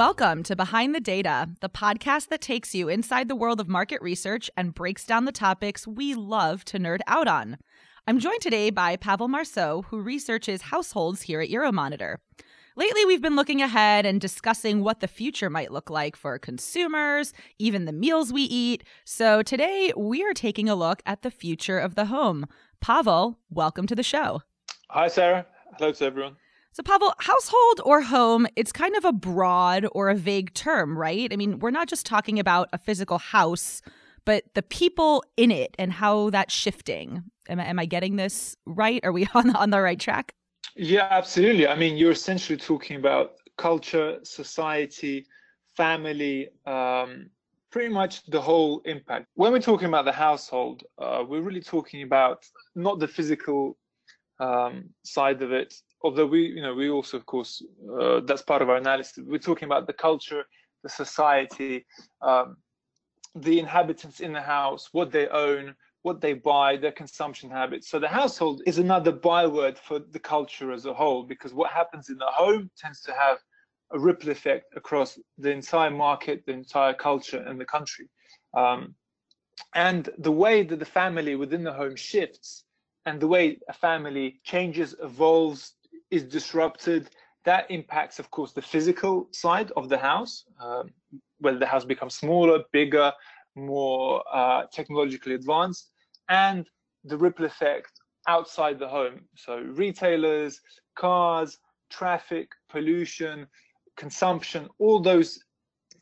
Welcome to Behind the Data, the podcast that takes you inside the world of market research and breaks down the topics we love to nerd out on. I'm joined today by Pavel Marceux, who researches households here at Euromonitor. Lately, we've been looking ahead and discussing what the future might look like for consumers, even the meals we eat. So today, we are taking a look at the future of the home. Pavel, welcome to the show. Hi, Sarah. Hello to everyone. So, Pavel, household or home, it's kind of a broad or a vague term, right? I mean, we're not just talking about a physical house, but the people in it and how that's shifting. Am I, am I getting this right? Are we on, on the right track? Yeah, absolutely. I mean, you're essentially talking about culture, society, family, um, pretty much the whole impact. When we're talking about the household, uh, we're really talking about not the physical um, side of it, although we, you know, we also, of course, uh, that's part of our analysis. We're talking about the culture, the society, um, the inhabitants in the house, what they own, what they buy, their consumption habits. So the household is another byword for the culture as a whole, because what happens in the home tends to have a ripple effect across the entire market, the entire culture, and the country. Um, and the way that the family within the home shifts and the way a family changes, evolves, is disrupted, that impacts, of course, the physical side of the house, um, whether the house becomes smaller, bigger, more uh, technologically advanced, and the ripple effect outside the home. So retailers, cars, traffic, pollution, consumption, all those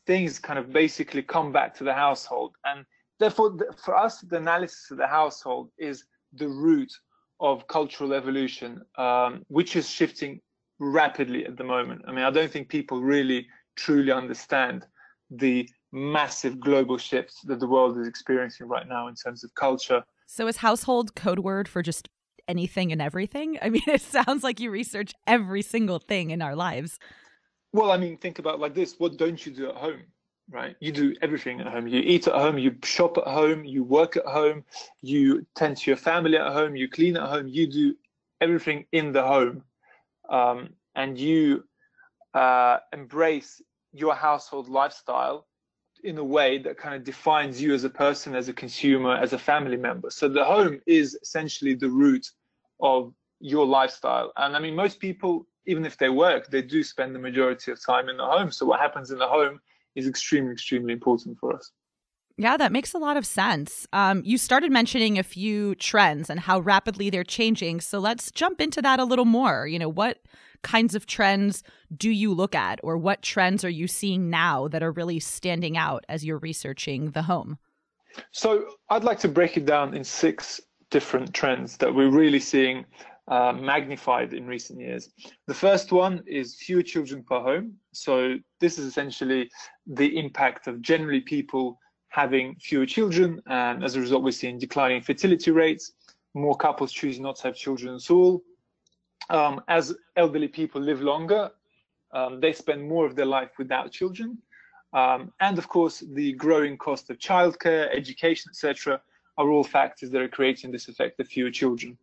things kind of basically come back to the household. And therefore, for us, the analysis of the household is the root of cultural evolution, um, which is shifting rapidly at the moment. I mean, I don't think people really truly understand the massive global shifts that the world is experiencing right now in terms of culture. So, is household code word for just anything and everything? I mean, it sounds like you research every single thing in our lives. Well, I mean, think about like this what don't you do at home? Right? You do everything at home. You eat at home, you shop at home, you work at home, you tend to your family at home, you clean at home, you do everything in the home. Um, and you uh, embrace your household lifestyle in a way that kind of defines you as a person, as a consumer, as a family member. So the home is essentially the root of your lifestyle. And I mean, most people, even if they work, they do spend the majority of time in the home. So what happens in the home is extremely, extremely important for us. Yeah, that makes a lot of sense. Um, you started mentioning a few trends and how rapidly they're changing. So let's jump into that a little more. You know, what kinds of trends do you look at, or what trends are you seeing now that are really standing out as you're researching the home? So I'd like to break it down in six different trends that we're really seeing uh, magnified in recent years. The first one is fewer children per home. So this is essentially the impact of generally people having fewer children, and as a result, we're seeing declining fertility rates, more couples choosing not to have children at all. Um, as elderly people live longer, um, they spend more of their life without children. Um, and of course, the growing cost of childcare, education, etc., are all factors that are creating this effect of fewer children.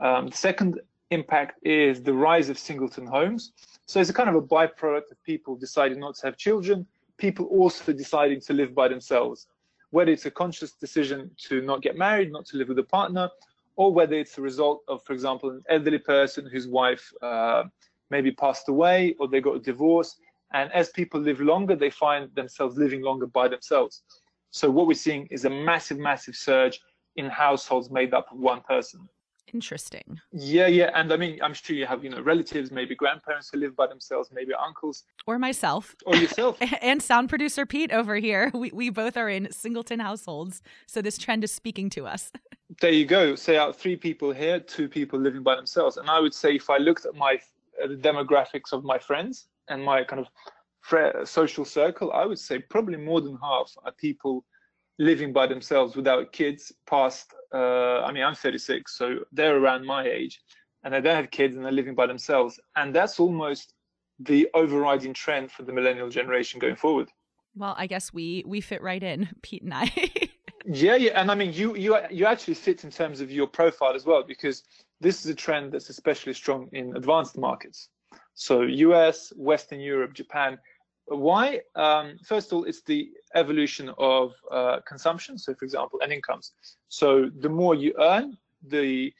Um, the second impact is the rise of singleton homes. So it's a kind of a byproduct of people deciding not to have children, people also deciding to live by themselves, whether it's a conscious decision to not get married, not to live with a partner, or whether it's the result of, for example, an elderly person whose wife uh, maybe passed away or they got a divorce. And as people live longer, they find themselves living longer by themselves. So what we're seeing is a massive, massive surge in households made up of one person. Interesting. Yeah, yeah, and I mean, I'm sure you have, you know, relatives, maybe grandparents who live by themselves, maybe uncles, or myself, or yourself, and sound producer Pete over here. We we both are in singleton households, so this trend is speaking to us. There you go. Say out three people here, two people living by themselves, and I would say if I looked at my uh, the demographics of my friends and my kind of social circle, I would say probably more than half are people living by themselves without kids past uh, i mean i'm 36 so they're around my age and they don't have kids and they're living by themselves. And that's almost the overriding trend for the millennial generation going forward. Well i guess we we fit right in pete and i. Yeah yeah and i mean you you you actually fit in terms of your profile as well because this is a trend that's especially strong in advanced markets. So us western europe japan Why? Um, first of all, it's the evolution of uh, consumption. So, for example, and incomes. So, the more you earn, the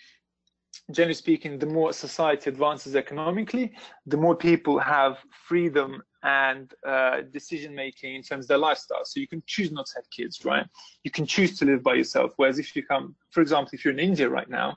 generally speaking, the more society advances economically, the more people have freedom and uh, decision making in terms of their lifestyle. So you can choose not to have kids, right? You can choose to live by yourself. Whereas if you come, for example, if you're in India right now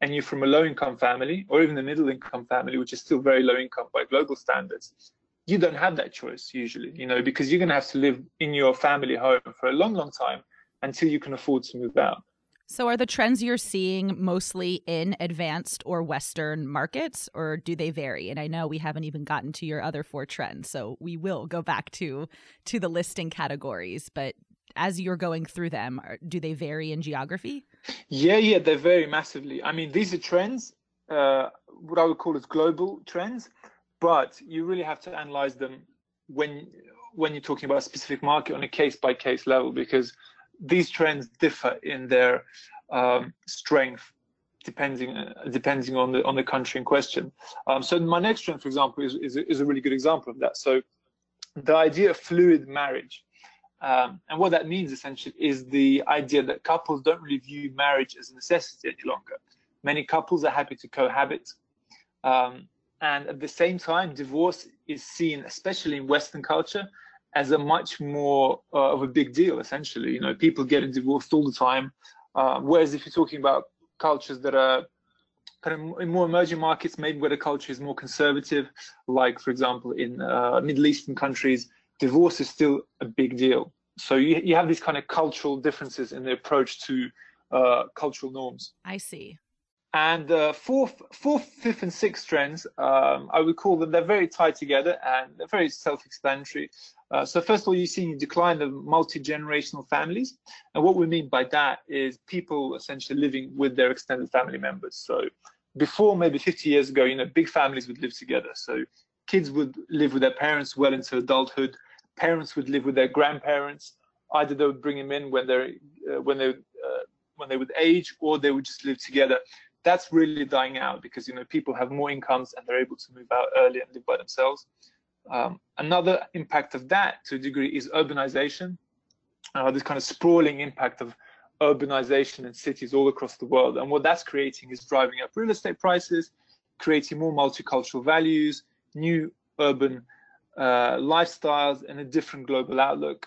and you're from a low income family or even a middle income family, which is still very low income by global standards, you don't have that choice usually, you know, because you're going to have to live in your family home for a long, long time until you can afford to move out. So, are the trends you're seeing mostly in advanced or Western markets, or do they vary? And I know we haven't even gotten to your other four trends, so we will go back to to the listing categories. But as you're going through them, do they vary in geography? Yeah, yeah, they vary massively. I mean, these are trends, uh, what I would call as global trends, but you really have to analyze them when when you're talking about a specific market on a case by case level because these trends differ in their um, strength depending depending on the on the country in question. Um, so my next trend, for example, is, is, is a really good example of that. So the idea of fluid marriage. Um, and what that means essentially is the idea that couples don't really view marriage as a necessity any longer. Many couples are happy to cohabit. Um, and at the same time, divorce is seen, especially in Western culture, as a much more uh, of a big deal. Essentially, you know, people getting divorced all the time. Uh, whereas if you're talking about cultures that are kind of in more emerging markets, maybe where the culture is more conservative, like for example in uh, Middle Eastern countries, divorce is still a big deal. So you you have these kind of cultural differences in the approach to uh, cultural norms. I see. And uh, fourth, fourth, fifth, and sixth trends, um, I would call them, they're very tied together and they're very self-explanatory. Uh, so first of all, you see a decline of multi-generational families. And what we mean by that is people essentially living with their extended family members. So before maybe 50 years ago, you know, big families would live together. So kids would live with their parents well into adulthood. Parents would live with their grandparents. Either they would bring them in when they're uh, when they uh, when they would age, or they would just live together that's really dying out because you know people have more incomes and they're able to move out early and live by themselves. Um, another impact of that, to a degree, is urbanization. Uh, this kind of sprawling impact of urbanization in cities all across the world, and what that's creating is driving up real estate prices, creating more multicultural values, new urban uh, lifestyles, and a different global outlook.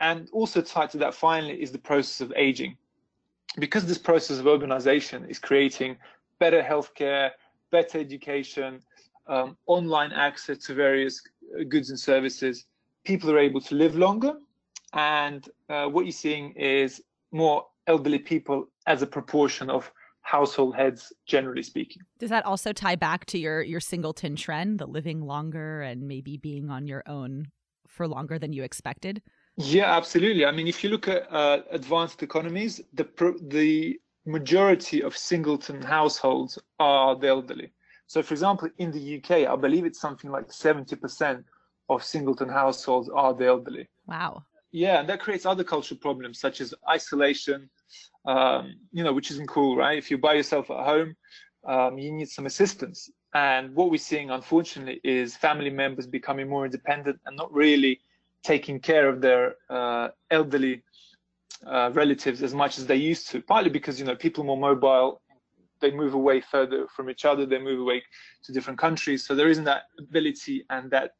And also tied to that, finally, is the process of aging because this process of urbanization is creating better healthcare, better education, um, online access to various uh, goods and services, people are able to live longer. And uh, what you're seeing is more elderly people as a proportion of household heads generally speaking does that also tie back to your your singleton trend the living longer and maybe being on your own for longer than you expected yeah, absolutely. I mean, if you look at uh, advanced economies, the the majority of singleton households are the elderly. So, for example, in the UK, I believe it's something like 70% of singleton households are the elderly. Wow. Yeah, and that creates other cultural problems such as isolation, um, you know, which isn't cool, right? If you're by yourself at home, um, you need some assistance. And what we're seeing, unfortunately, is family members becoming more independent and not really taking care of their uh, elderly uh, relatives as much as they used to. Partly because you know people are more mobile, they move away further from each other, they move away to different countries. So there isn't that ability and that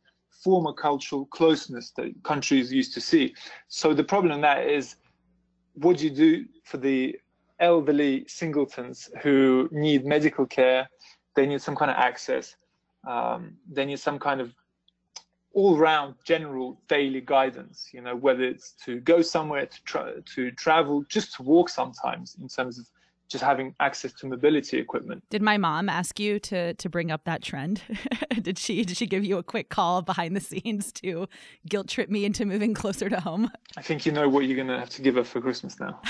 former cultural closeness that countries used to see. So the problem that is, what do you do for the elderly singletons who need medical care? They need some kind of access. Um, they need some kind of all round general daily guidance you know whether it's to go somewhere to try to travel just to walk sometimes in terms of just having access to mobility equipment. Did my mom ask you to to bring up that trend? did she did she give you a quick call behind the scenes to guilt trip me into moving closer to home? I think you know what you're gonna have to give her for Christmas now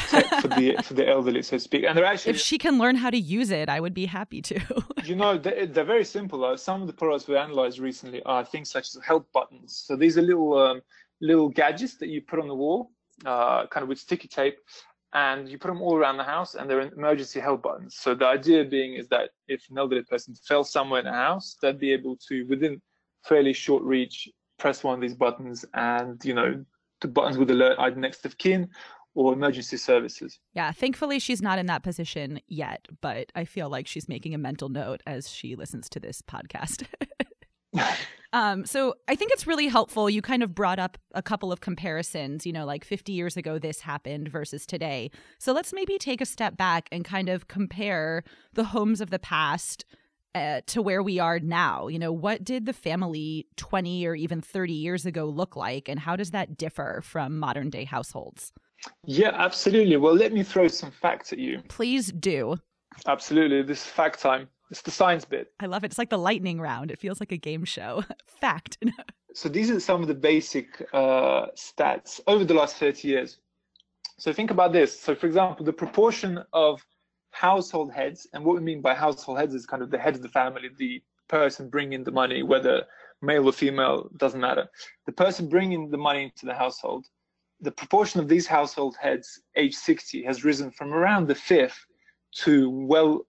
for the for the elderly, so to speak. And they're actually if she can learn how to use it, I would be happy to. you know, they're, they're very simple. Uh, some of the products we analyzed recently are things such as help buttons. So these are little um, little gadgets that you put on the wall, uh, kind of with sticky tape, and you put them all around the house and they're emergency help buttons. So the idea being is that if an elderly person fell somewhere in the house, they'd be able to, within fairly short reach, press one of these buttons and you know the buttons would alert either next of kin or emergency services. Yeah, thankfully she's not in that position yet, but I feel like she's making a mental note as she listens to this podcast. um, so I think it's really helpful. You kind of brought up a couple of comparisons, you know, like 50 years ago this happened versus today. So let's maybe take a step back and kind of compare the homes of the past uh, to where we are now. You know, what did the family 20 or even 30 years ago look like, and how does that differ from modern day households? Yeah, absolutely. Well, let me throw some facts at you. Please do. Absolutely. This is fact time. It's the science bit. I love it. It's like the lightning round. It feels like a game show. Fact. so these are some of the basic uh, stats over the last 30 years. So think about this. So for example, the proportion of household heads, and what we mean by household heads is kind of the head of the family, the person bringing the money, whether male or female, doesn't matter. The person bringing the money into the household the proportion of these household heads age 60 has risen from around the fifth to well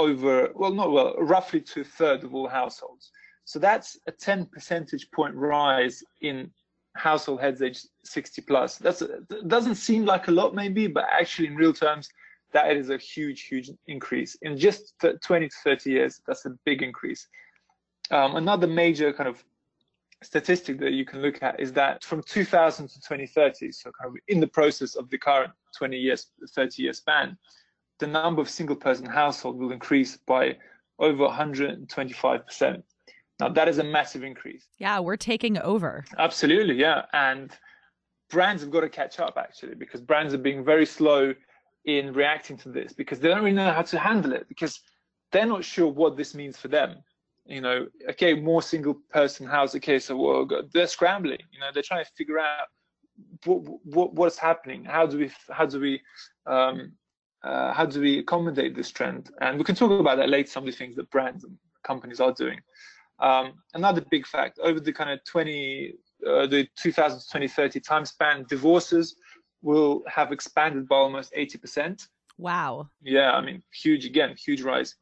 over, well, not well, roughly two thirds of all households. So that's a 10 percentage point rise in household heads age 60 plus. That's a, doesn't seem like a lot, maybe, but actually in real terms, that is a huge, huge increase in just 20 to 30 years. That's a big increase. Um, another major kind of statistic that you can look at is that from 2000 to 2030, so kind of in the process of the current 20 years, 30 year span, the number of single person households will increase by over 125%. Now that is a massive increase. Yeah, we're taking over. Absolutely, yeah. And brands have got to catch up actually because brands are being very slow in reacting to this because they don't really know how to handle it because they're not sure what this means for them you know, okay, more single person house. Okay, so well, they're scrambling. You know, they're trying to figure out what, what what's happening. How do we how do we um, uh, how do we accommodate this trend? And we can talk about that later. Some of the things that brands and companies are doing. Um, another big fact over the kind of 20 uh, the 2000 to 2030 time span, divorces will have expanded by almost 80%. Wow. Yeah, I mean, huge again, huge rise.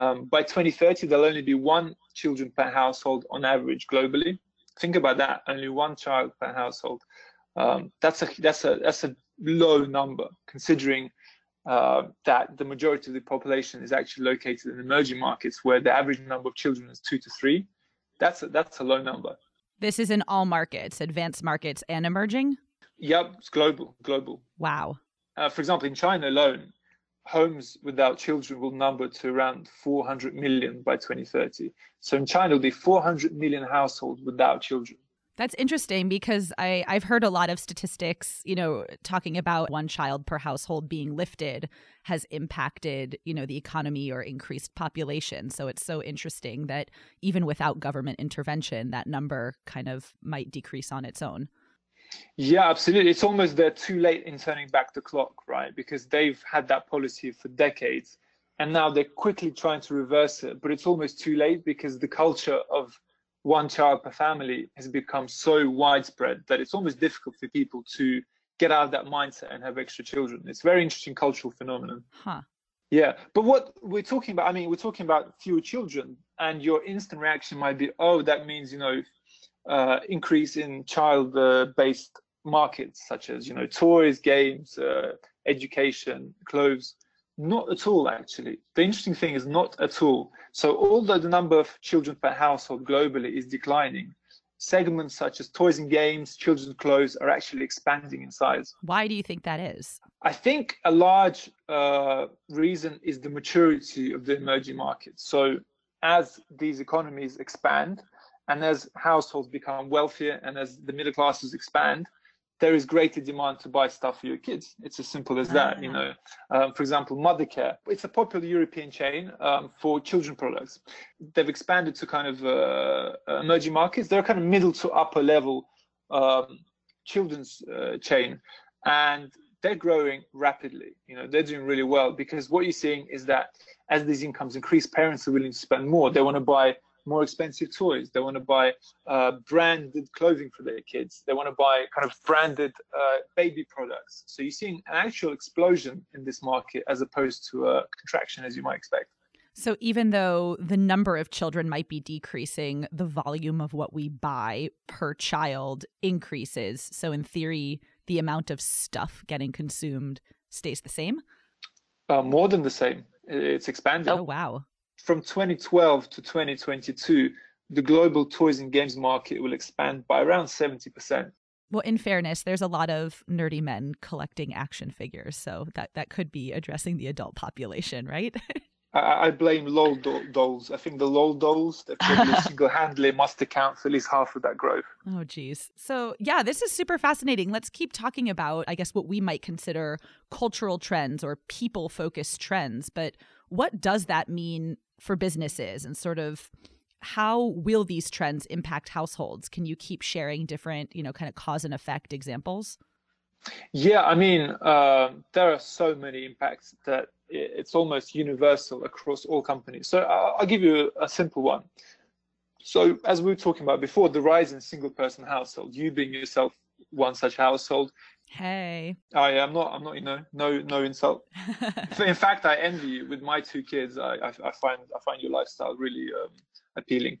Um, by 2030, there'll only be one children per household on average globally. Think about that, only one child per household. Um, that's a that's a that's a low number considering uh, that the majority of the population is actually located in emerging markets where the average number of children is two to three. That's a, that's a low number. This is in all markets, advanced markets and emerging. Yep, it's global, global. Wow. Uh, for example, in China alone, homes without children will number to around 400 million by 2030. So in China, there'll be 400 million households without children. That's interesting because I, I've heard a lot of statistics, you know, talking about one child per household being lifted has impacted, you know, the economy or increased population. So it's so interesting that even without government intervention, that number kind of might decrease on its own. Yeah, absolutely. It's almost they're too late in turning back the clock, right? Because they've had that policy for decades and now they're quickly trying to reverse it. But it's almost too late because the culture of one child per family has become so widespread that it's almost difficult for people to get out of that mindset and have extra children. It's a very interesting cultural phenomenon. Huh. Yeah, but what we're talking about, I mean, we're talking about fewer children, and your instant reaction might be, oh, that means, you know, uh, increase in child-based markets such as you know toys, games, uh, education, clothes. Not at all, actually. The interesting thing is not at all. So although the number of children per household globally is declining, segments such as toys and games, children's clothes are actually expanding in size. Why do you think that is? I think a large uh, reason is the maturity of the emerging markets. So as these economies expand, and as households become wealthier and as the middle classes expand, there is greater demand to buy stuff for your kids. It's as simple as that. You ah. know, um, for example, Mothercare. It's a popular European chain um, for children products. They've expanded to kind of uh, emerging markets. They're kind of middle to upper level um, children's uh, chain, and they're growing rapidly. You know, they're doing really well because what you're seeing is that as these incomes increase, parents are willing to spend more. They want to buy more expensive toys. They want to buy uh, branded clothing for their kids. They want to buy kind of branded uh, baby products. So you're seeing an actual explosion in this market as opposed to a contraction, as you might expect. So even though the number of children might be decreasing, the volume of what we buy per child increases. So in theory, the amount of stuff getting consumed stays the same? Uh, more than the same. It's expanding. Oh, wow. From 2012 to 2022, the global toys and games market will expand by around 70%. Well, in fairness, there's a lot of nerdy men collecting action figures, so that that could be addressing the adult population, right? I, I, blame LOL dolls. I think the LOL dolls that probably single-handedly must account for at least half of that growth. Oh, geez. So yeah, this is super fascinating. Let's keep talking about, I guess, what we might consider cultural trends or people-focused trends. But what does that mean for businesses and sort of how will these trends impact households? Can you keep sharing different, you know, kind of cause and effect examples? Yeah, I mean, uh, there are so many impacts that it's almost universal across all companies. So I'll give you a simple one. So as we were talking about before, the rise in single-person household, you being yourself one such household. Hey. Oh yeah, I'm not. I'm not. You know, no, no insult. in fact, I envy you. With my two kids, I, I, I find I find your lifestyle really um, appealing.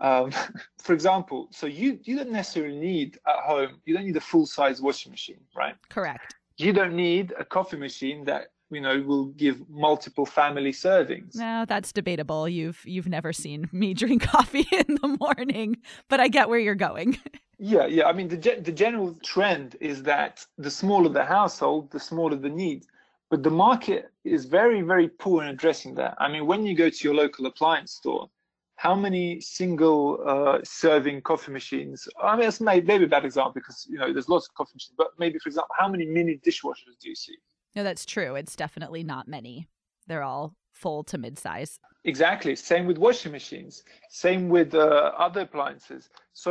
Um, for example, so you you don't necessarily need at home. You don't need a full size washing machine, right? Correct. You don't need a coffee machine that you know will give multiple family servings. No, that's debatable. You've you've never seen me drink coffee in the morning, but I get where you're going. Yeah, yeah. I mean, the the general trend is that the smaller the household, the smaller the need. But the market is very, very poor in addressing that. I mean, when you go to your local appliance store, how many single uh, serving coffee machines? I mean, it's maybe, maybe a bad example because you know there's lots of coffee machines, but maybe for example, how many mini dishwashers do you see? No, that's true. It's definitely not many. They're all full to mid-size. Exactly. Same with washing machines. Same with uh, other appliances. So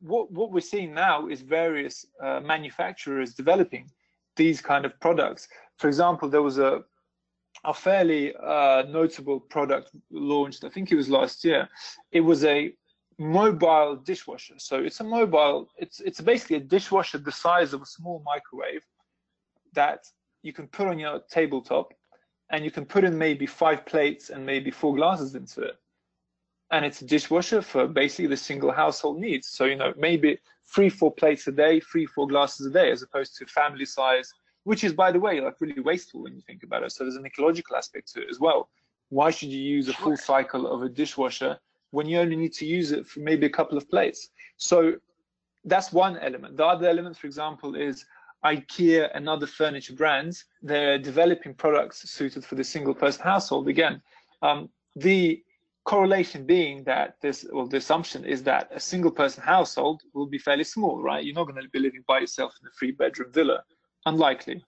what what we're seeing now is various uh, manufacturers developing these kind of products. For example, there was a a fairly uh, notable product launched, I think it was last year. It was a mobile dishwasher. So it's a mobile, it's, it's basically a dishwasher the size of a small microwave that you can put on your tabletop and you can put in maybe five plates and maybe four glasses into it. And it's a dishwasher for basically the single household needs. So, you know, maybe three, four plates a day, three, four glasses a day, as opposed to family size which is, by the way, like really wasteful when you think about it. So there's an ecological aspect to it as well. Why should you use a full cycle of a dishwasher when you only need to use it for maybe a couple of plates? So that's one element. The other element, for example, is IKEA and other furniture brands. They're developing products suited for the single person household. Again, um, the correlation being that this, well, the assumption is that a single person household will be fairly small, right? You're not going to be living by yourself in a three bedroom villa unlikely.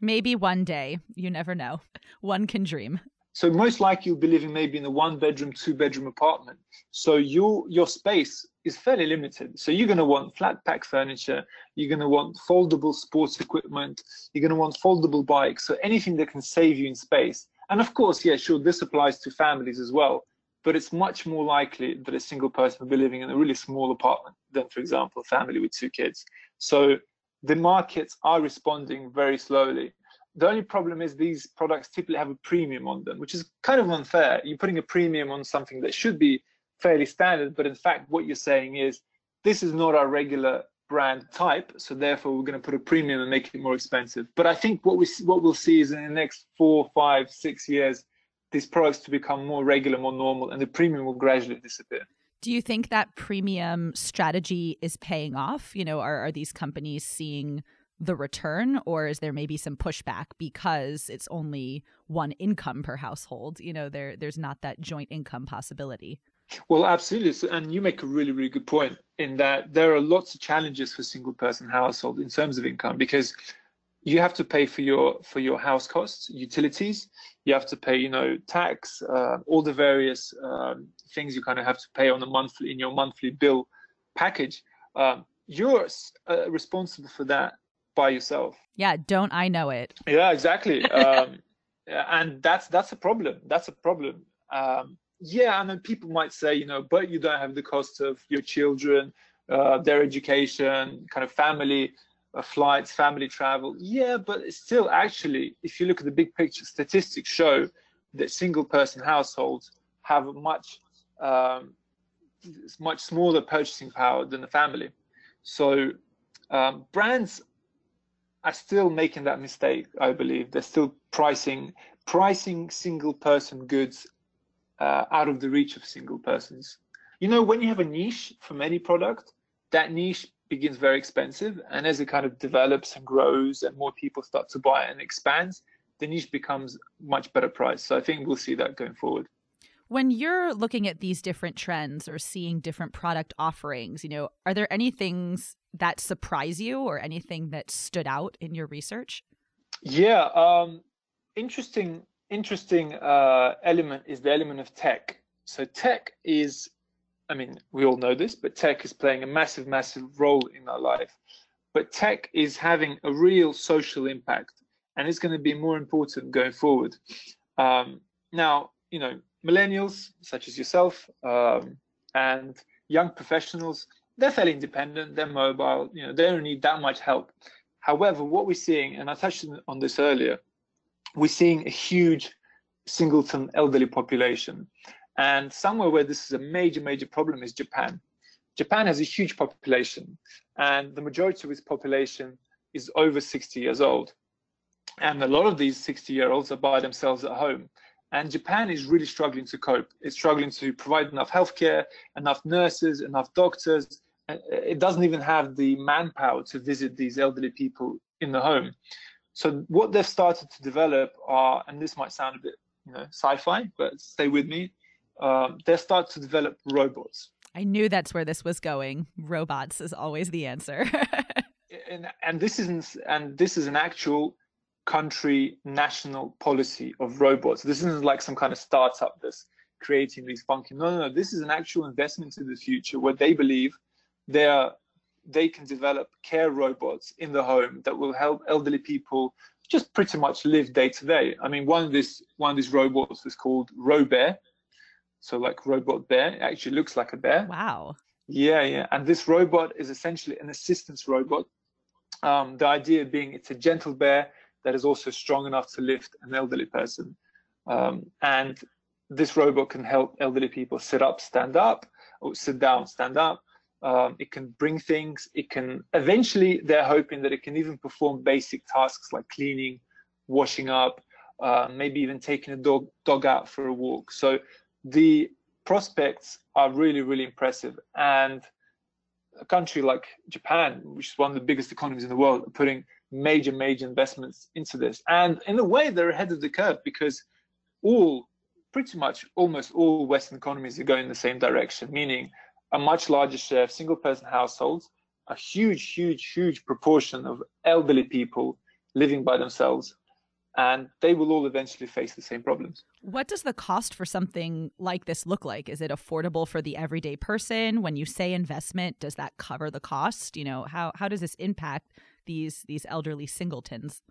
Maybe one day. You never know. One can dream. So most likely you'll be living maybe in a one bedroom, two bedroom apartment. So your your space is fairly limited. So you're going to want flat pack furniture. You're going to want foldable sports equipment. You're going to want foldable bikes. So anything that can save you in space. And of course, yeah, sure, this applies to families as well. But it's much more likely that a single person will be living in a really small apartment than, for example, a family with two kids. So the markets are responding very slowly. The only problem is these products typically have a premium on them, which is kind of unfair. You're putting a premium on something that should be fairly standard, but in fact, what you're saying is this is not our regular brand type, so therefore we're going to put a premium and make it more expensive. But I think what we what we'll see is in the next four, five, six years, these products to become more regular, more normal, and the premium will gradually disappear. Do you think that premium strategy is paying off? You know, are, are these companies seeing the return or is there maybe some pushback because it's only one income per household? You know, there there's not that joint income possibility. Well, absolutely. And you make a really, really good point in that there are lots of challenges for single person household in terms of income because you have to pay for your for your house costs, utilities. You have to pay, you know, tax, uh, all the various um, things you kind of have to pay on a monthly in your monthly bill package. Um, you're uh, responsible for that by yourself. Yeah, don't I know it? Yeah, exactly. um, and that's that's a problem. That's a problem. Um, yeah, and then people might say, you know, but you don't have the cost of your children, uh, their education, kind of family uh, flights, family travel. Yeah, but still, actually, if you look at the big picture, statistics show that single person households have a much um, much smaller purchasing power than the family. So um, brands are still making that mistake. I believe they're still pricing pricing single person goods uh, out of the reach of single persons. You know, when you have a niche for any product, that niche begins very expensive, and as it kind of develops and grows, and more people start to buy it and expands, the niche becomes much better priced. So I think we'll see that going forward. When you're looking at these different trends or seeing different product offerings, you know, are there any things that surprise you or anything that stood out in your research? Yeah, um, interesting. Interesting uh, element is the element of tech. So tech is, I mean, we all know this, but tech is playing a massive, massive role in our life. But tech is having a real social impact, and it's going to be more important going forward. Um, now, you know, millennials such as yourself um, and young professionals they're fairly independent they're mobile you know they don't need that much help. However what we're seeing and i touched on this earlier we're seeing a huge singleton elderly population. And somewhere where this is a major major problem is japan. Japan has a huge population and the majority of its population is over 60 years old. And a lot of these 60 year olds are by themselves at home and Japan is really struggling to cope. It's struggling to provide enough healthcare, enough nurses, enough doctors. It doesn't even have the manpower to visit these elderly people in the home. So what they've started to develop are, and this might sound a bit, you know, sci-fi, but stay with me. Um, they start to develop robots. I knew that's where this was going. Robots is always the answer. and, and this isn't, and this is an actual country national policy of robots. This isn't like some kind of startup that's creating these funky. No, no, no. This is an actual investment in the future where they believe they are they can develop care robots in the home that will help elderly people just pretty much live day to day. I mean, one of these one of these robots is called RoBear, so like robot bear. It actually looks like a bear. Wow. Yeah, yeah. And this robot is essentially an assistance robot. Um, the idea being it's a gentle bear that is also strong enough to lift an elderly person. Um, and this robot can help elderly people sit up, stand up, or sit down, stand up. Um, it can bring things. It can eventually, they're hoping that it can even perform basic tasks like cleaning, washing up, uh, maybe even taking a dog dog out for a walk. So the prospects are really, really impressive. And a country like Japan, which is one of the biggest economies in the world, are putting major, major investments into this. And in a way, they're ahead of the curve because all, pretty much almost all Western economies are going in the same direction, meaning a much larger share of single person households, a huge, huge, huge proportion of elderly people living by themselves. And they will all eventually face the same problems. What does the cost for something like this look like? Is it affordable for the everyday person? When you say investment, does that cover the cost? You know, how, how does this impact these these elderly singletons?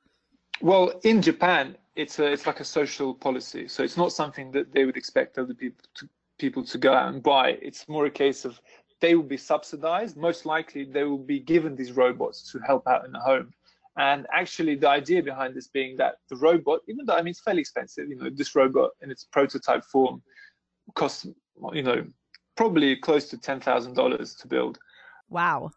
Well, in Japan, it's a, it's like a social policy, so it's not something that they would expect other people to people to go out and buy. It's more a case of they will be subsidized. Most likely, they will be given these robots to help out in the home. And actually, the idea behind this being that the robot, even though I mean it's fairly expensive, you know, this robot in its prototype form costs, you know, probably close to ten thousand dollars to build. Wow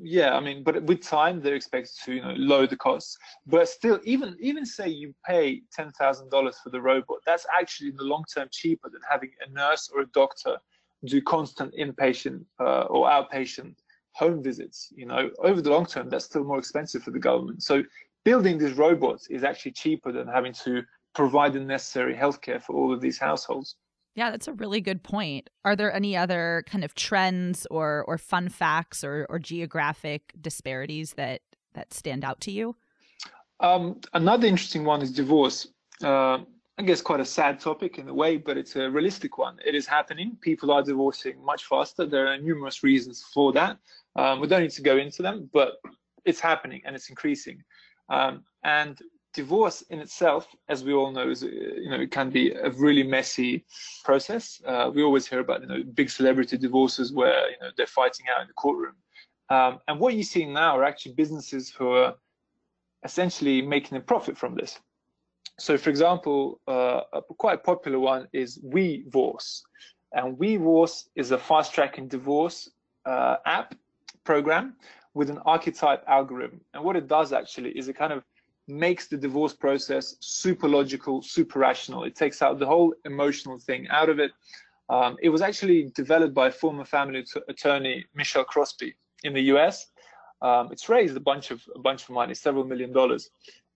yeah i mean but with time they're expected to you know lower the costs. But still even even say you pay $10000 for the robot that's actually in the long term cheaper than having a nurse or a doctor do constant inpatient uh, or outpatient home visits you know. Over the long term that's still more expensive for the government. So building these robots is actually cheaper than having to provide the necessary healthcare for all of these households yeah, that's a really good point. Are there any other kind of trends or or fun facts or or geographic disparities that that stand out to you? Um, another interesting one is divorce. Uh, I guess quite a sad topic in a way, but it's a realistic one. It is happening. People are divorcing much faster. There are numerous reasons for that. Um, we don't need to go into them, but it's happening and it's increasing. Um, and divorce in itself, as we all know, is you know it can be a really messy process. Uh, we always hear about you know big celebrity divorces where you know they're fighting out in the courtroom, um, and what you're seeing now are actually businesses who are essentially making a profit from this. so, for example, uh, a quite popular one is WeVorce. And WeVorce is a fast tracking divorce uh, app program with an archetype algorithm. And what it does actually is it kind of makes the divorce process super logical, super rational. It takes out the whole emotional thing out of it. Um, it was actually developed by former family attorney Michelle Crosby in the US. Um, it's raised a bunch of a bunch of money, several million dollars.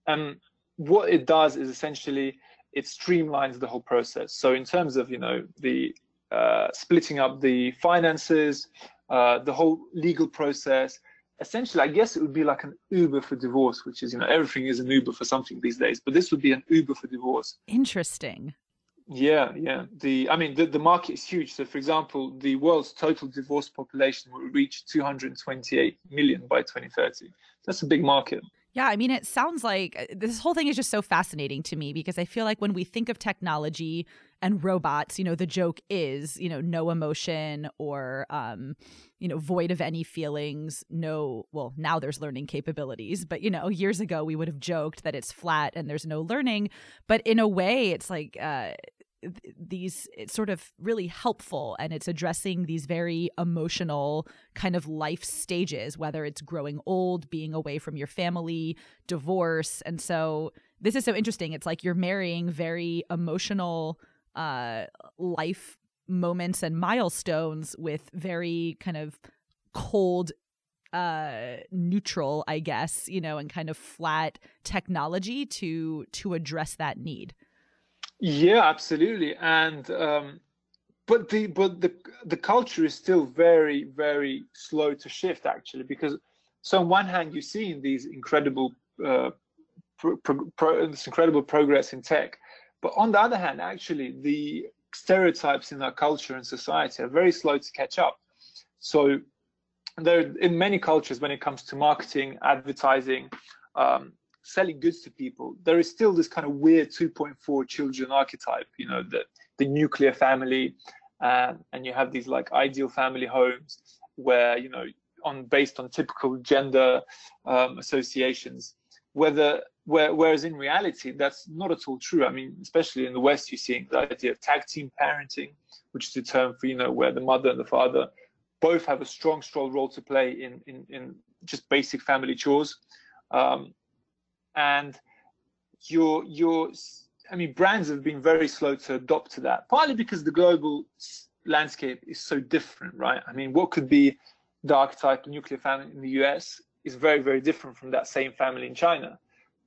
And what it does is essentially it streamlines the whole process. So in terms of you know the uh, splitting up the finances, uh, the whole legal process, essentially, I guess it would be like an Uber for divorce, which is you know everything is an Uber for something these days, but this would be an Uber for divorce. Interesting. Yeah, yeah. The I mean the, the market is huge. So for example, the world's total divorce population will reach 228 million by 2030. That's a big market. Yeah, I mean, it sounds like uh, this whole thing is just so fascinating to me because I feel like when we think of technology and robots, you know, the joke is, you know, no emotion or, um, you know, void of any feelings, no, well, now there's learning capabilities, but, you know, years ago we would have joked that it's flat and there's no learning. But in a way, it's like, uh, these it's sort of really helpful and it's addressing these very emotional kind of life stages whether it's growing old being away from your family divorce and so this is so interesting. It's like you're marrying very emotional uh life moments and milestones with very kind of cold uh neutral i guess you know and kind of flat technology to to address that need yeah, absolutely. And um, but the but the the culture is still very very slow to shift actually because so on one hand you're seeing these incredible uh, pro, pro, pro, this incredible progress in tech, but on the other hand actually the stereotypes in our culture and society are very slow to catch up. So there in many cultures when it comes to marketing, advertising, um, selling goods to people, there is still this kind of weird 2.4 children archetype, you know, the, the nuclear family, uh, and you have these like ideal family homes where, you know, on based on typical gender um, associations, whether where, whereas in reality that's not at all true. I mean, especially in the West, you're seeing the idea of tag team parenting, which is a term for you know where the mother and the father both have a strong, strong role to play in in, in just basic family chores. Um, and your your I mean, brands have been very slow to adopt to that, partly because the global landscape is so different, right? I mean, what could be the archetype nuclear family in the US is very, very different from that same family in China.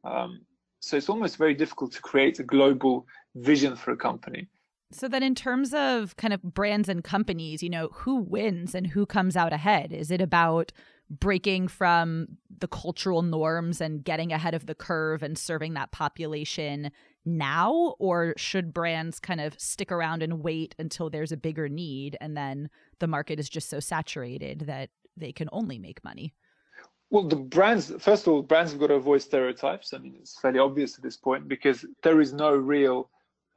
Um, so it's almost very difficult to create a global vision for a company. So then in terms of kind of brands and companies, you know, who wins and who comes out ahead? Is it about breaking from the cultural norms and getting ahead of the curve and serving that population now? Or should brands kind of stick around and wait until there's a bigger need and then the market is just so saturated that they can only make money? Well the brands first of all brands have got to avoid stereotypes. I mean it's fairly obvious at this point because there is no real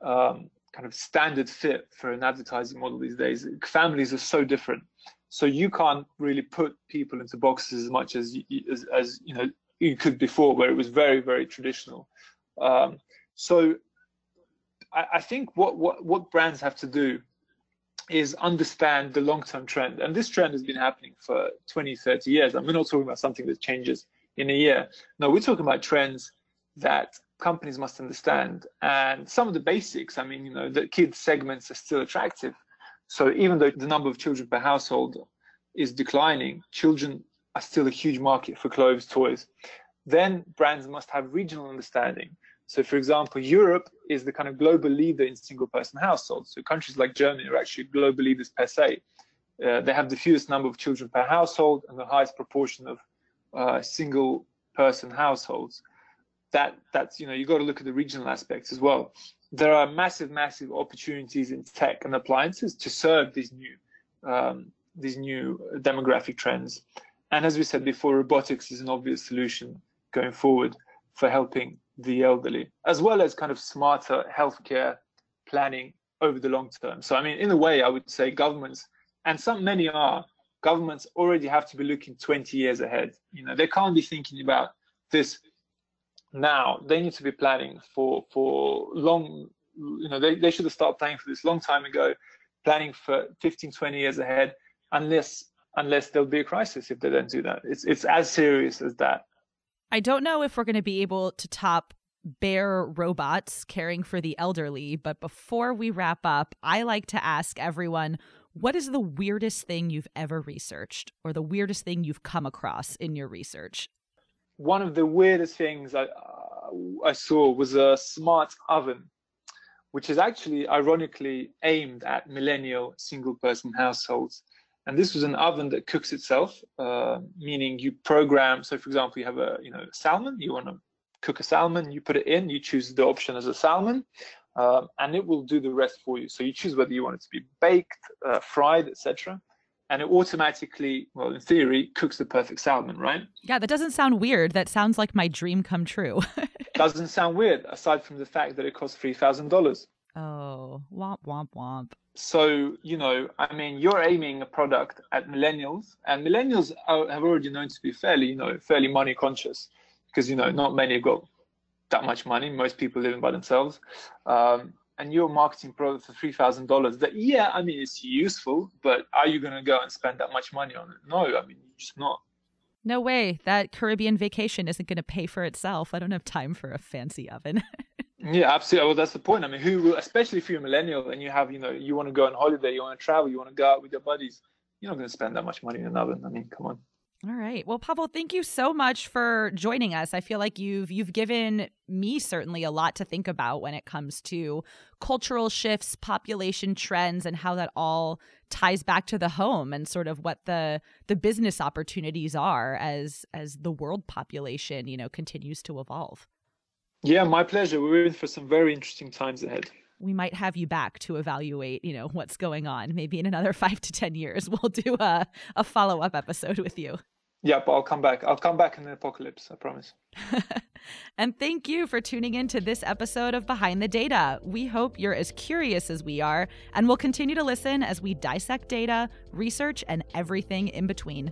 um, kind of standard fit for an advertising model these days. Families are so different so you can't really put people into boxes as much as as, as you know you could before, where it was very very traditional. Um, so I, I think what what what brands have to do is understand the long-term trend. And this trend has been happening for 20 30 years. And we're not talking about something that changes in a year. No we're talking about trends that companies must understand. And some of the basics i mean you know the kids segments are still attractive so even though the number of children per household is declining, children are still a huge market for clothes, toys. Then brands must have regional understanding. So, for example, Europe is the kind of global leader in single person households. So, countries like Germany are actually global leaders per se. Uh, they have the fewest number of children per household and the highest proportion of uh, single person households. That that's you know you got to look at the regional aspects as well there are massive, massive opportunities in tech and appliances to serve these new um, these new demographic trends. And as we said before, robotics is an obvious solution going forward for helping the elderly, as well as kind of smarter healthcare planning over the long term. So, I mean, in a way, I would say governments, and some many are, governments already have to be looking 20 years ahead. You know, they can't be thinking about this now, they need to be planning for for long. You know, they, they should have started planning for this long time ago, planning for 15, 20 years ahead, unless unless there'll be a crisis if they don't do that. It's it's as serious as that. I don't know if we're going to be able to top bear robots caring for the elderly, but before we wrap up, I like to ask everyone what is the weirdest thing you've ever researched or the weirdest thing you've come across in your research? One of the weirdest things I, uh, I saw was a smart oven, which is actually ironically aimed at millennial single person households. And this was an oven that cooks itself, uh, meaning you program. So, for example, you have a you know salmon. You want to cook a salmon. You put it in. You choose the option as a salmon, um, and it will do the rest for you. So you choose whether you want it to be baked, uh, fried, etc. And it automatically, well, in theory, cooks the perfect salmon, right? Yeah, that doesn't sound weird. That sounds like my dream come true. doesn't sound weird, aside from the fact that it costs three thousand dollars. Oh, womp womp womp. So you know, I mean, you're aiming a product at millennials, and millennials are, have already known to be fairly, you know, fairly money conscious, because you know, not many have got that much money. Most people living by themselves, um, and you're marketing product for three thousand dollars. That yeah, I mean, it's useful, but are you going to go and spend that much money on it? No, I mean, just not. No way. That Caribbean vacation isn't going to pay for itself. I don't have time for a fancy oven. Yeah, absolutely. Well, that's the point. I mean, who will, especially if you're a millennial and you have, you know, you want to go on holiday, you want to travel, you want to go out with your buddies, you're not going to spend that much money in an oven. I mean, come on. All right. Well, Pavel, thank you so much for joining us. I feel like you've you've given me certainly a lot to think about when it comes to cultural shifts, population trends, and how that all ties back to the home and sort of what the the business opportunities are as as the world population, you know, continues to evolve. Yeah, my pleasure. We're in for some very interesting times ahead. We might have you back to evaluate, you know, what's going on. Maybe in another five to ten years, we'll do a, a follow up episode with you. Yep, I'll come back. I'll come back in the apocalypse, I promise. and thank you for tuning in to this episode of Behind the Data. We hope you're as curious as we are, and we'll continue to listen as we dissect data, research, and everything in between.